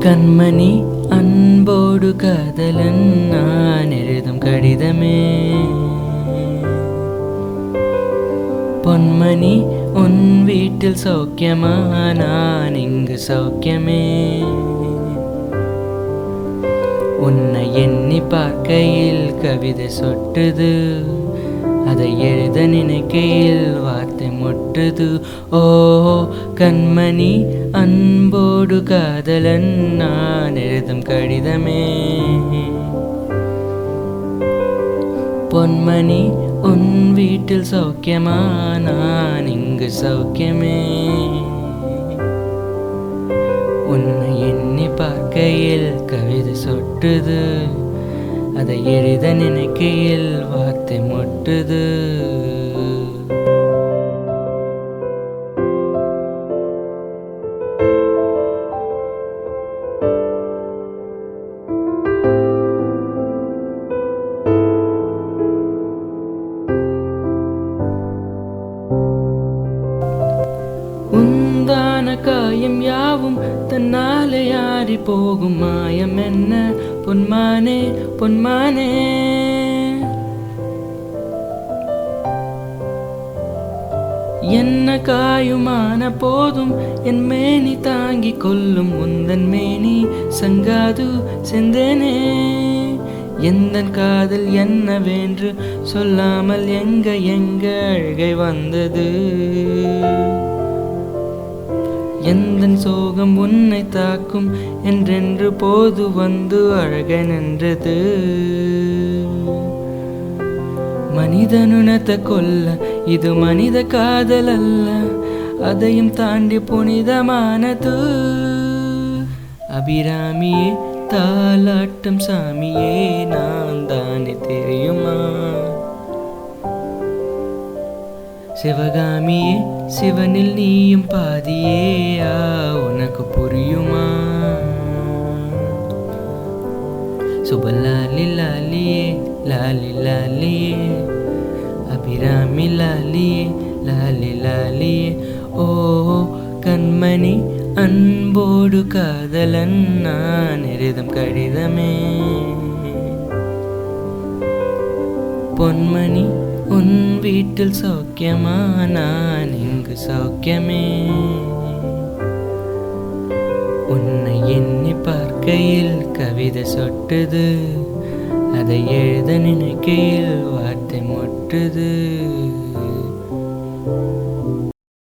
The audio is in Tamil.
கண்மணி அன்போடு காதலன் நான் எழுதும் கடிதமே. பொன்மணி உன் வீட்டில் சௌக்கியமா? நான் இங்கு சௌக்கியமே. உன்னை எண்ணி பார்க்கையில் கவிதை சொட்டுது. அதை எழுத நினைக்கையில் வார்த்தை முட்டுது. ஓ கண்மணி அன்போடு காதலன் நான் எழுதும் கடிதமே. பொன்மணி உன் வீட்டில் சௌக்கியமா? நான் இங்கு சௌக்கியமே. உன்னை எண்ணி பார்க்கையில் கவிதை சொட்டுது. அதை எழுத நினைக்கையில் வார்த்தை முட்டுது. உந்தான காயம் யாவும் தன்னாலே ஆறி போகும். மாயம் என்ன? பொன்மானே பொன்மானே. என்ன காயுமான போதும் என் மேனி தாங்கி கொள்ளும். உந்தன் மேனி சங்காது செந்தேனே. எந்த காதல் என்னவென்று சொல்லாமல் எங்க எங்க அழுகை வந்தது? எந்த சோகம் உன்னை தாக்கும் என்றென்று போது வந்து அழக நின்றது. மனிதனுணத்தை கொல்ல இது மனித காதல் அல்ல. அதையும் தாண்டி புனிதமானது. அபிராமியே தாலாட்டம் சாமியே நான் தானே தெரியுமா? சிவகாமியே சிவனில் நீயும் பாதியே. சுபலாலி லாலியே லாலி லாலியே அபிராமி லாலியே லாலி லாலியே ஓ கண்மணி அன்போடு காதலன் நான் எரிதம் கடிதமே பொன்மணி உன் வீட்டில் சௌக்கியமா நான் இங்கு சௌக்கியமே நினைக்கையில் கவிதை சொட்டுது. அதை எழுத நினைக்கையில் வார்த்தை முட்டுது.